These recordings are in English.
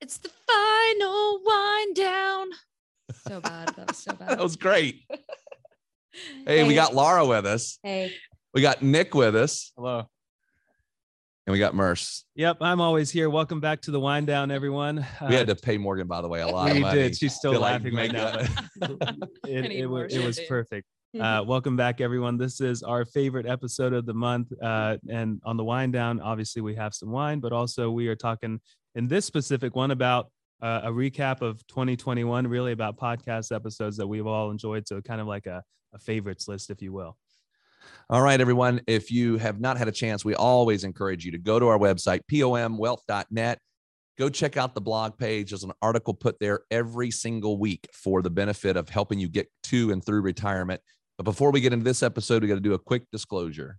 It's the final wind down. So bad. That was so bad. That was great. Hey, we got Laura with us. Hey. We got Nick with us, Hello. and we got Murs. Yep, I'm always here. Welcome back to the wind down, everyone. We had to pay Morgan, by the way, a lot of we money. did. She's still to, like, laughing right now. that- it, it, was, it was perfect. Uh, welcome back, everyone. This is our favorite episode of the month. Uh, and on the wind down, obviously, we have some wine, but also we are talking in this specific one about uh, a recap of 2021, really about podcast episodes that we've all enjoyed. So, kind of like a, a favorites list, if you will. All right, everyone. If you have not had a chance, we always encourage you to go to our website, pomwealth.net. Go check out the blog page. There's an article put there every single week for the benefit of helping you get to and through retirement. But before we get into this episode, we got to do a quick disclosure.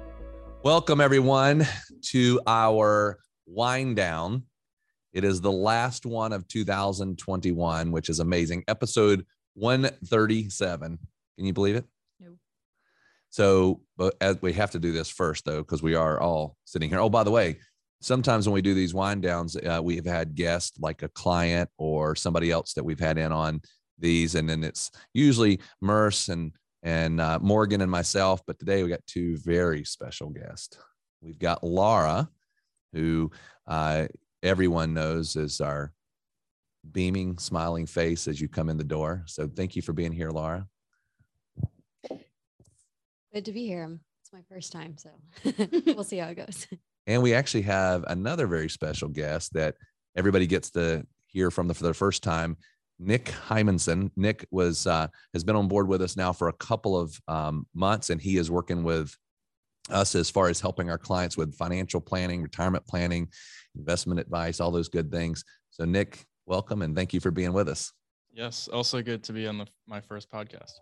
Welcome, everyone, to our wind down. It is the last one of 2021, which is amazing. Episode 137. Can you believe it? No. So, but as we have to do this first, though, because we are all sitting here. Oh, by the way, sometimes when we do these wind downs, uh, we have had guests like a client or somebody else that we've had in on these, and then it's usually Murs and and uh, Morgan and myself. But today we got two very special guests. We've got Laura, who uh, everyone knows is our beaming, smiling face as you come in the door. So thank you for being here, Laura. Good to be here. It's my first time, so we'll see how it goes. And we actually have another very special guest that everybody gets to hear from the, for the first time. Nick Hymanson. Nick was uh, has been on board with us now for a couple of um, months, and he is working with us as far as helping our clients with financial planning, retirement planning, investment advice, all those good things. So, Nick, welcome and thank you for being with us. Yes, also good to be on the, my first podcast.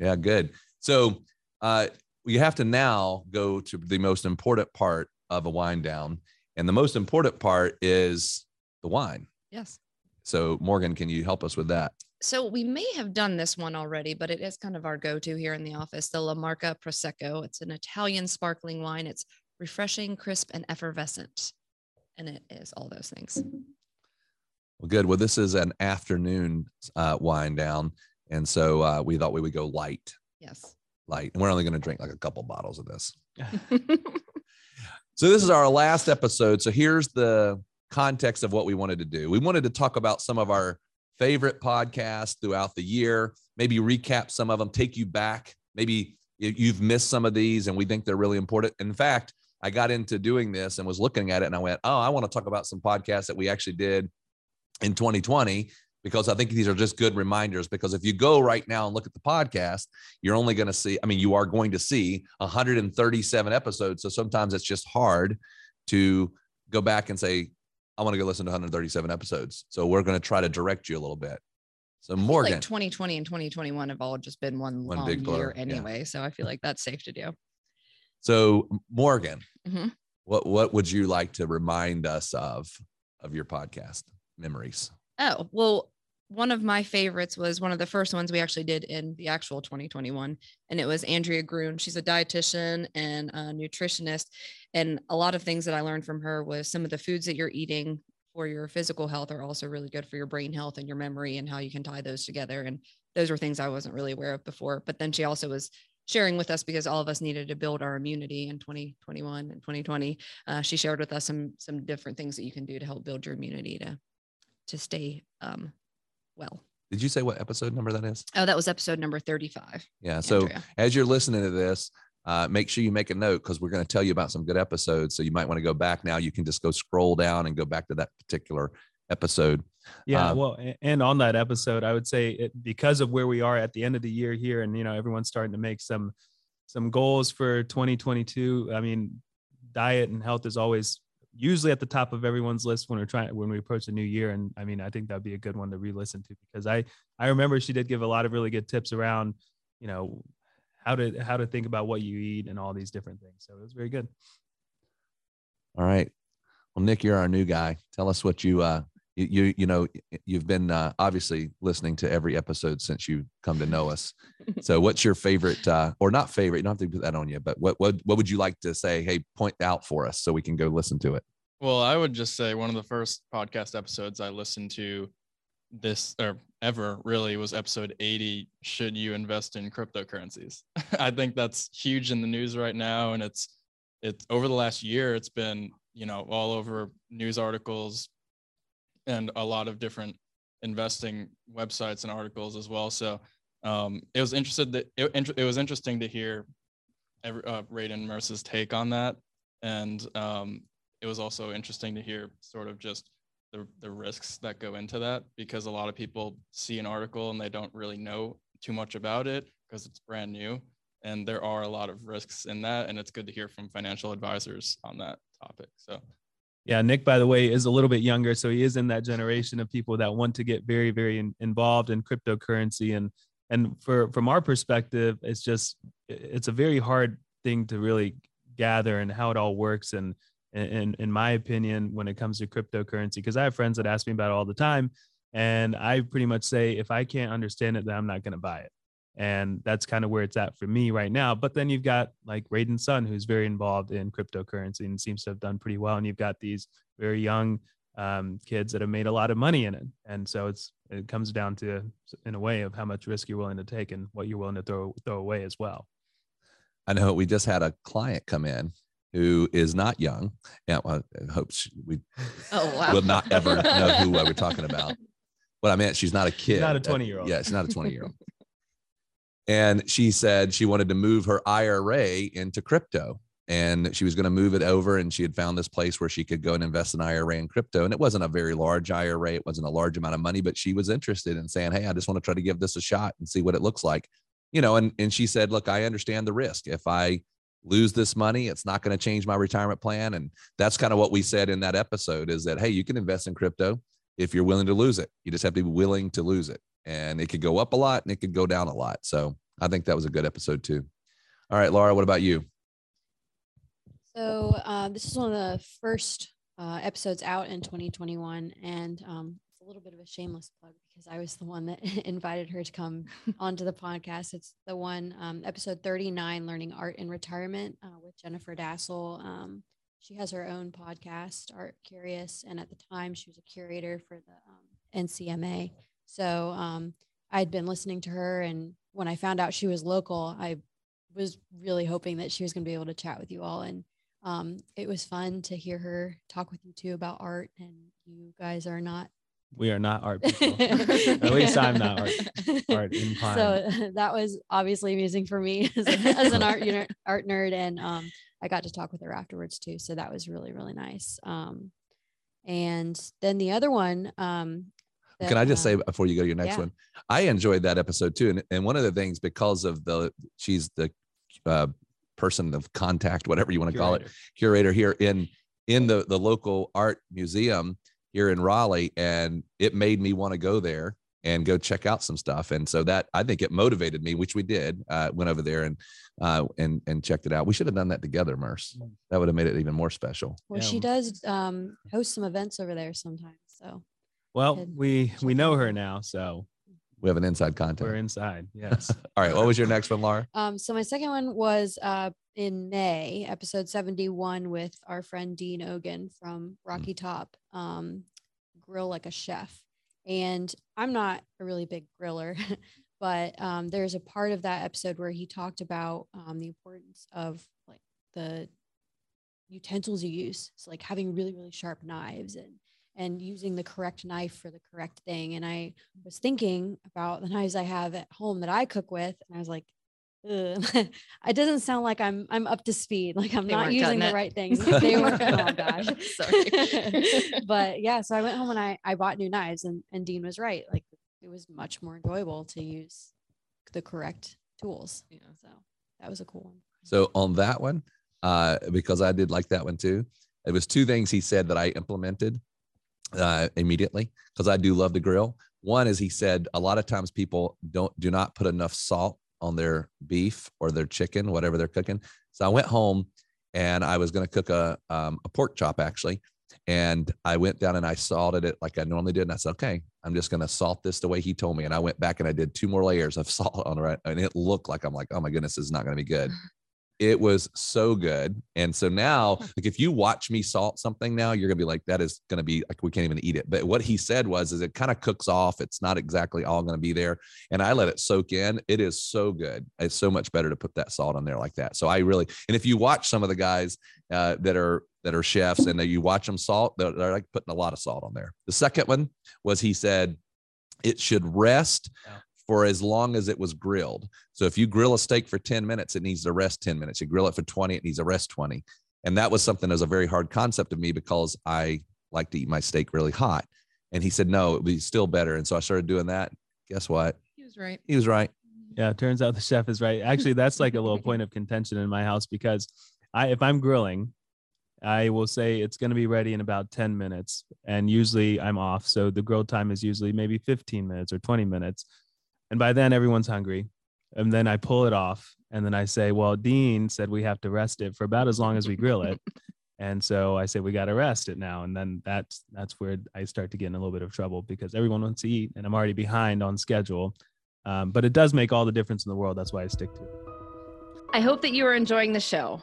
Yeah, good. So, uh, we have to now go to the most important part of a wine down, and the most important part is the wine. Yes. So, Morgan, can you help us with that? So we may have done this one already, but it is kind of our go-to here in the office. The La Marca Prosecco. It's an Italian sparkling wine. It's refreshing, crisp, and effervescent. And it is all those things. Well, good. Well, this is an afternoon uh, wine down, and so uh, we thought we would go light, Yes. light, and we're only going to drink like a couple bottles of this. So this is our last episode. So here's the context of what we wanted to do. We wanted to talk about some of our favorite podcasts throughout the year, maybe recap some of them, take you back. Maybe you- you've missed some of these and we think they're really important. In fact, I got into doing this and was looking at it and I went, "Oh, I want to talk about some podcasts that we actually did in 2020 because I think these are just good reminders because if you go right now and look at the podcast, you're only going to see, I mean, you are going to see 137 episodes. So sometimes it's just hard to go back and say, I want to go listen to 137 episodes. So we're going to try to direct you a little bit. So Morgan, like 2020 and 2021 have all just been one, One long big blur, year yeah. anyway. So I feel like that's safe to do. so Morgan, Mhm. what what would you like to remind us of of your podcast memories? Oh, well, one of my favorites was one of the first ones we actually did in the actual 2021. And it was Andrea Grun. She's a dietitian and a nutritionist. And a lot of things that I learned from her was some of the foods that you're eating for your physical health are also really good for your brain health and your memory and how you can tie those together. And those were things I wasn't really aware of before. But then she also was sharing with us because all of us needed to build our immunity in 2021 and 2020. Uh, she shared with us some some different things that you can do to help build your immunity to to stay um, well. Did you say what episode number that is? Oh, that was episode number 35. Yeah. So Andrea. as you're listening to this, uh, make sure you make a note because we're going to tell you about some good episodes. So you might want to go back now. You can just go scroll down and go back to that particular episode. Yeah, Um, well, and on that episode, I would say it, because of where we are at the end of the year here, and you know everyone's starting to make some some goals for 2022. I mean, diet and health is always usually at the top of everyone's list when we're trying when we approach the new year. And I mean, I think that'd be a good one to re-listen to because I I remember she did give a lot of really good tips around, you know, how to how to think about what you eat and all these different things. So it was very good. All right. Well, Nick, you're our new guy. Tell us what you uh you you, you know you've been uh, obviously listening to every episode since you come to know us. So what's your favorite uh or not favorite? You don't have to put that on you, but what what what would you like to say? Hey, point out for us so we can go listen to it. Well, I would just say one of the first podcast episodes I listened to this or ever really was episode 80 should you invest in cryptocurrencies i think that's huge in the news right now and it's it's over the last year it's been you know all over news articles and a lot of different investing websites and articles as well. So um it was interested that it, it was interesting to hear every, uh, Radon Murs's take on that. And um it was also interesting to hear sort of just the, the risks that go into that because a lot of people see an article and they don't really know too much about it because it's brand new. And there are a lot of risks in that. And it's good to hear from financial advisors on that topic. So Yeah, Nick, by the way, is a little bit younger, so he is in that generation of people that want to get very, very in, involved in cryptocurrency. And and for from our perspective, it's just it's a very hard thing to really gather and how it all works. And in in my opinion, when it comes to cryptocurrency, because I have friends that ask me about it all the time, and I pretty much say if I can't understand it, then I'm not going to buy it. And that's kind of where it's at for me right now. But then you've got like Radon's son, who's very involved in cryptocurrency and seems to have done pretty well. And you've got these very young um, kids that have made a lot of money in it. And so it's it comes down to, in a way, of how much risk you're willing to take and what you're willing to throw throw away as well. I know we just had a client come in who is not young. Yeah, well, I hope she, we Oh, wow. will not ever know who we're talking about. What I meant, she's not a kid. not a 20-year-old. Yeah, she's not a 20 year old. And she said she wanted to move her IRA into crypto. And she was going to move it over, and she had found this place where she could go and invest in IRA in crypto. And it wasn't a very large IRA; it wasn't a large amount of money, but she was interested in saying, "Hey, I just want to try to give this a shot and see what it looks like." You know, and and she said, "Look, I understand the risk. If I lose this money, it's not going to change my retirement plan." And that's kind of what we said in that episode: is that hey, you can invest in crypto if you're willing to lose it. You just have to be willing to lose it. And it could go up a lot and it could go down a lot. So I think that was a good episode too. All right, Laura, what about you? So uh, this is one of the first uh, episodes out in 2021, and um, it's a little bit of a shameless plug because I was the one that invited her to come onto the podcast. It's the one um, episode 39, learning art in retirement uh, with Jennifer Dasal. Um, she has her own podcast, Art Curious, and at the time she was a curator for the um, NCMA. So um, I'd been listening to her, and when I found out she was local, I was really hoping that she was going to be able to chat with you all and um, it was fun to hear her talk with you too about art and you guys are not We are not art people. At least I'm not art, art so that was obviously amusing for me as, as an art art nerd and um, i got to talk with her afterwards too so that was really really nice um, and then the other one um, Can I just that, say uh, before you go to your next yeah. one, I enjoyed that episode too. And, and one of the things because of the she's the uh, person of contact, whatever you want to call it, Curator. curator here in in the the local art museum here in Raleigh, and it made me want to go there and go check out some stuff. And so that I think it motivated me, which we did. Uh, went over there and uh, and and checked it out. We should have done that together, Murs. That would have made it even more special. well Yeah, she um, does um, host some events over there sometimes so Well, we we know her now, so We have an inside contact. we're inside. Yes. All right, what was your next one, Laura? Um, so my second one was uh, in May, episode 71 with our friend Dean Ogan from Rocky Top, um, Grill Like a Chef. And I'm not a really big griller, but um, there's a part of that episode where he talked about um, the importance of like the utensils you use. So like having really, really sharp knives and and using the correct knife for the correct thing. And I was thinking about the knives I have at home that I cook with, and I was like, it doesn't sound like I'm I'm up to speed. Like I'm They not using the it. right things. They were oh gosh. Sorry. but yeah, so I went home and I I bought new knives and and Dean was right. Like it was much more enjoyable to use the correct tools. Yeah. So that was a cool one. So on that one, uh, because I did like that one too, it was two things he said that I implemented uh, immediately because I do love to grill. One is he said a lot of times people don't do not put enough salt on their beef or their chicken, whatever they're cooking. So I went home and I was going to cook a um, a pork chop actually, and I went down and I salted it like I normally did, and I said, okay, I'm just going to salt this the way he told me, and I went back and I did two more layers of salt on it, and it looked like I'm like, oh my goodness, this is not going to be good it was so good. And so now, like if you watch me salt something now, you're gonna be like, that is gonna be like we can't even eat it. But what he said was, is it kind of cooks off. It's not exactly all gonna be there. And I let it soak in. It is so good. It's so much better to put that salt on there like that. So I really, and if you watch some of the guys uh, that are that are chefs and you watch them salt, they're, they're like putting a lot of salt on there. The second one was he said it should rest. For as long as it was grilled. So if you grill a steak for 10 minutes, it needs to rest 10 minutes. You grill it for 20, it needs to rest 20. And that was something that was a very hard concept of me because I like to eat my steak really hot. And he said, no, it would be still better. And so I started doing that. Guess what? He was right. He was right. Yeah, it turns out the chef is right. Actually, that's like a little point of contention in my house because I if I'm grilling, I will say it's going to be ready in about 10 minutes and usually I'm off, so the grill time is usually maybe 15 minutes or 20 minutes. And by then everyone's hungry. And then I pull it off and then I say, "Well, Dean said we have to rest it for about as long as we grill it." And so I say we got to rest it now, and then that's that's where I start to get in a little bit of trouble because everyone wants to eat, and I'm already behind on schedule. Um, but it does make all the difference in the world. That's why I stick to it. I hope that you are enjoying the show.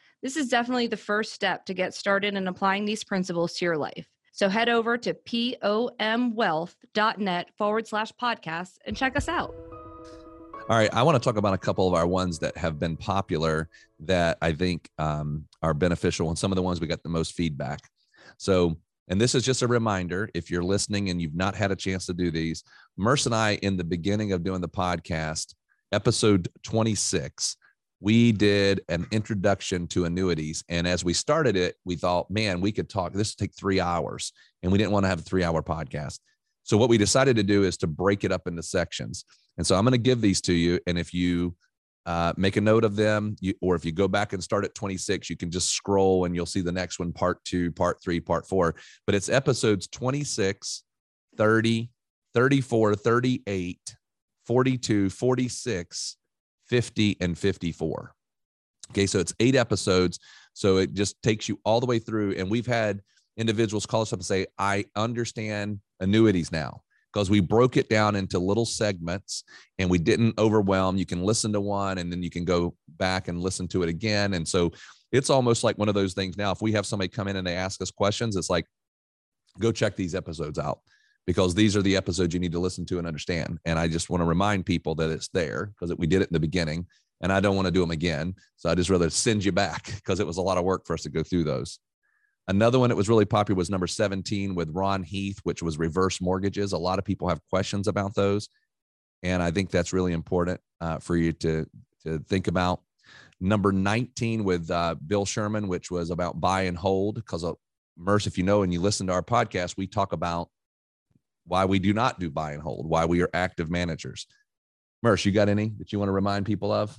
this is definitely the first step to get started in applying these principles to your life. So head over to pomwealth.net forward slash podcast and check us out. All right, I want to talk about a couple of our ones that have been popular that I think um, are beneficial, and some of the ones we got the most feedback. So, and this is just a reminder if you're listening and you've not had a chance to do these, Murs and I, in the beginning of doing the podcast, episode 26, we did an introduction to annuities. And as we started it, we thought, man, we could talk, this would take three hours, and we didn't want to have a three hour podcast. So, what we decided to do is to break it up into sections. And so I'm going to give these to you. And if you uh, make a note of them, you, or if you go back and start at 26, you can just scroll and you'll see the next one, part two, part three, part four. But it's episodes 26, 30, 34, 38, 42, 46, 50, and 54. Okay. So it's eight episodes. So it just takes you all the way through. And we've had individuals call us up and say, I understand annuities now because we broke it down into little segments and we didn't overwhelm. You can listen to one and then you can go back and listen to it again. And so it's almost like one of those things now. If we have somebody come in and they ask us questions, it's like, go check these episodes out because these are the episodes you need to listen to and understand. And I just want to remind people that it's there because we did it in the beginning and I don't want to do them again. So I just rather send you back because it was a lot of work for us to go through those. Another one that was really popular was number 17 with Ron Heath, which was reverse mortgages. A lot of people have questions about those. And I think that's really important uh, for you to, to think about. Number 19 with uh, Bill Sherman, which was about buy and hold. Because, uh, Murs, if you know and you listen to our podcast, we talk about why we do not do buy and hold, why we are active managers. Murs, you got any that you want to remind people of?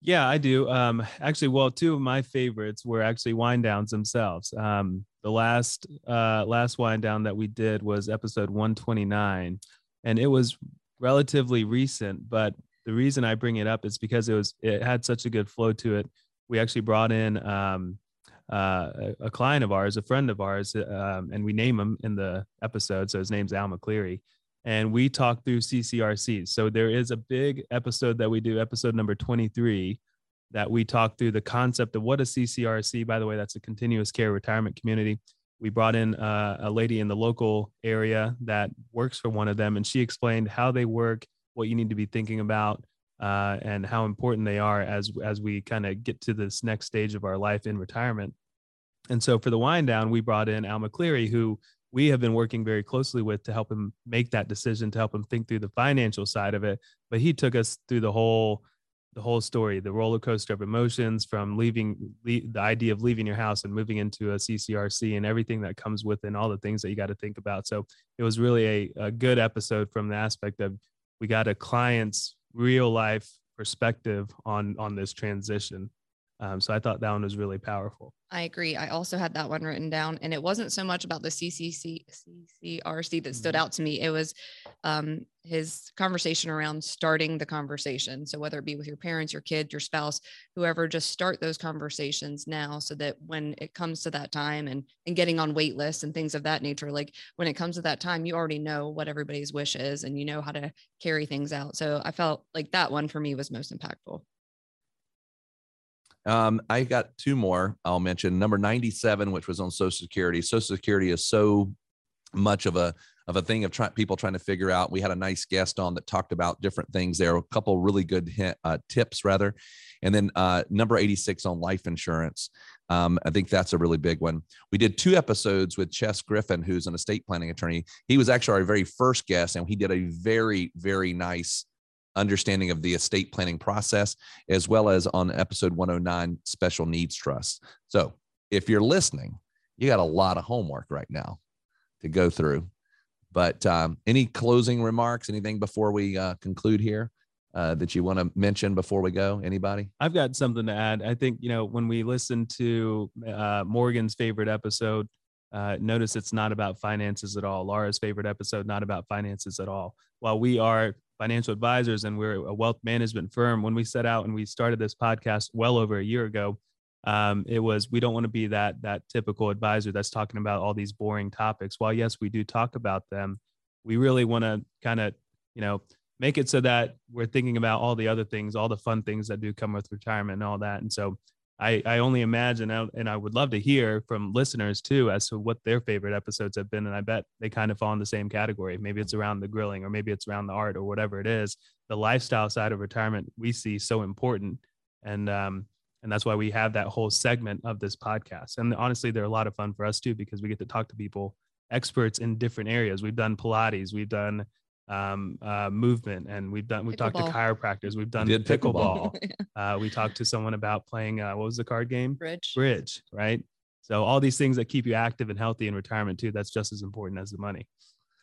Yeah, I do. Um, actually, well, two of my favorites were actually wind downs themselves. Um, the last uh, last wind down that we did was episode 129, and it was relatively recent. But the reason I bring it up is because it was it had such a good flow to it. We actually brought in um, uh, a, client of ours, a friend of ours, um, and we name him in the episode. So his name's Al McCleary. and we talk through CCRCs. So there is a big episode that we do, episode number 23, that we talk through the concept of what a CCRC. By the way, that's a continuous care retirement community. We brought in uh, a lady in the local area that works for one of them, and she explained how they work, what you need to be thinking about, uh, and how important they are as as we kind of get to this next stage of our life in retirement. And so for the wind down, we brought in Al McCleary, who we have been working very closely with to help him make that decision, to help him think through the financial side of it. But he took us through the whole the whole story, the roller coaster of emotions from leaving the idea of leaving your house and moving into a CCRC and everything that comes with and all the things that you got to think about. So it was really a, a good episode from the aspect of we got a client's real life perspective on on this transition um, so I thought that one was really powerful. I agree. I also had that one written down, and it wasn't so much about the CCC CCRC that stood mm-hmm. out to me. It was um, his conversation around starting the conversation. So whether it be with your parents, your kid, your spouse, whoever, just start those conversations now, so that when it comes to that time and and getting on wait lists and things of that nature, like when it comes to that time, you already know what everybody's wish is, and you know how to carry things out. So I felt like that one for me was most impactful. Um, I got two more I'll mention. Number 97, which was on Social Security. Social Security is so much of a of a thing of try, people trying to figure out. We had a nice guest on that talked about different things. There a couple really good hint, uh, tips, rather, and then uh, number 86 on life insurance. Um, I think that's a really big one. We did two episodes with Chess Griffin, who's an estate planning attorney. He was actually our very first guest, and he did a very, very nice understanding of the estate planning process, as well as on episode 109, special needs trust. So if you're listening, you got a lot of homework right now to go through. But um, any closing remarks, anything before we uh, conclude here? Uh, that you want to mention before we go? Anybody? I've got something to add. I think, you know, when we listen to uh, Morgan's favorite episode, uh, notice it's not about finances at all. Laura's favorite episode, not about finances at all. While we are financial advisors and we're a wealth management firm, when we set out and we started this podcast well over a year ago, um, it was we don't want to be that that typical advisor that's talking about all these boring topics. While yes, we do talk about them, we really want to kind of you know make it so that we're thinking about all the other things, all the fun things that do come with retirement and all that. And so I, I only imagine, and I would love to hear from listeners too as to what their favorite episodes have been. And I bet they kind of fall in the same category. Maybe it's around the grilling, or maybe it's around the art, or whatever it is. The lifestyle side of retirement we see so important, and um, and that's why we have that whole segment of this podcast. And honestly, they're a lot of fun for us too because we get to talk to people experts in different areas. We've done Pilates, we've done um, uh, movement, and we've done we've talked to chiropractors, we've done Did pickleball. uh, we talked to someone about playing uh, what was the card game? Bridge. Bridge, right? So all these things that keep you active and healthy in retirement too. That's just as important as the money.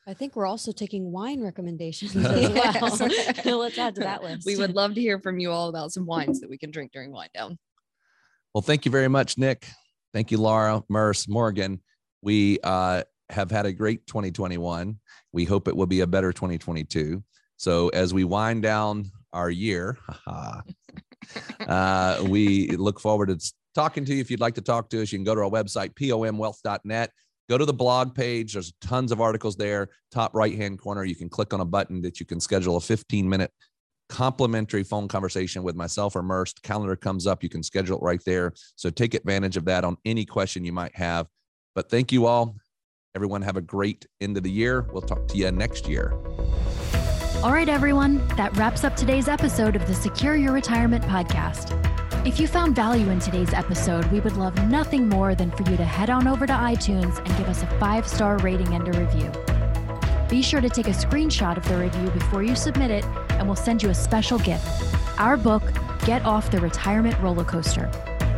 I think we're also taking wine recommendations as well. Let's add to that list. We would love to hear from you all about some wines that we can drink during wine down. Well, thank you very much, Nick. Thank you, Laura, Murs, Morgan. We uh, have had a great 2021. We hope it will be a better 2022. So as we wind down our year, uh, we look forward to talking to you. If you'd like to talk to us, you can go to our website, pomwealth.net. Go to the blog page. There's tons of articles there. Top right hand corner, you can click on a button that you can schedule a 15 minute complimentary phone conversation with myself or Murs. Calendar comes up. You can schedule it right there. So take advantage of that on any question you might have. But thank you all. Everyone have a great end of the year. We'll talk to you next year. All right, everyone, that wraps up today's episode of the Secure Your Retirement podcast. If you found value in today's episode, we would love nothing more than for you to head on over to iTunes and give us a five star rating and a review. Be sure to take a screenshot of the review before you submit it, and we'll send you a special gift our book, Get Off the Retirement Roller Coaster.